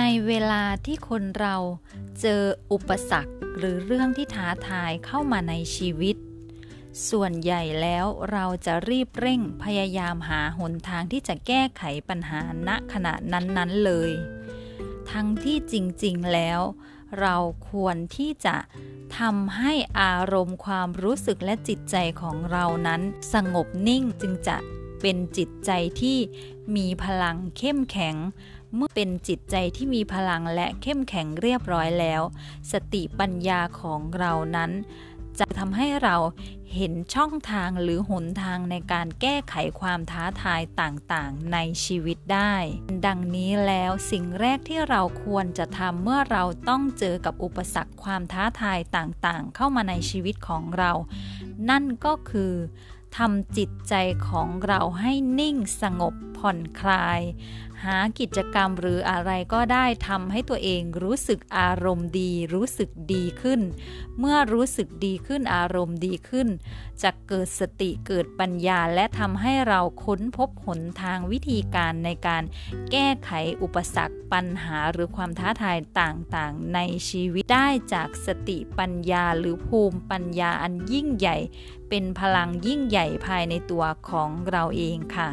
ในเวลาที่คนเราเจออุปสรรคหรือเรื่องที่ท้าทายเข้ามาในชีวิต ส่วนใหญ่แล้วเราจะรีบเร่งพยายามหาหนทางที่จะแก้ไขปัญหาณขณะนั้นๆเลย ทั้งที่จริงๆแล้ว เราควรที่จะทำให้อารมณ์ความรู้สึกและจิตใจของเรานั้นสงบนิ่งจึงจะเป็นจิตใจที่มีพลังเข้มแข็ง เมื่อเป็นจิตใจที่มีพลังและเข้มแข็งเรียบร้อยแล้ว สติปัญญาของเรานั้น จะทำให้เราเห็นช่องทางหรือหนทางในการแก้ไขความท้าทายต่างๆ ในชีวิตได้ ดังนี้แล้วสิ่งแรกที่เราควรจะทำเมื่อเราต้องเจอกับอุปสรรคความท้าทายต่างๆ เข้ามาในชีวิตของเรา นั่นก็คือทำจิตใจของเราให้นิ่งสงบ ผ่อนคลาย หากิจกรรมหรืออะไรก็ได้ทำให้ตัวเองรู้สึกอารมณ์ดี รู้สึกดีขึ้น เมื่อรู้สึกดีขึ้นอารมณ์ดีขึ้น จะเกิดสติเกิดปัญญาและทำให้เราค้นพบหนทางวิธีการในการแก้ไขอุปสรรคปัญหาหรือความท้าทายต่างๆ ในชีวิตได้จากสติปัญญาหรือภูมิปัญญาอันยิ่งใหญ่ เป็นพลังยิ่งใหญ่ภายในตัวของเราเองค่ะ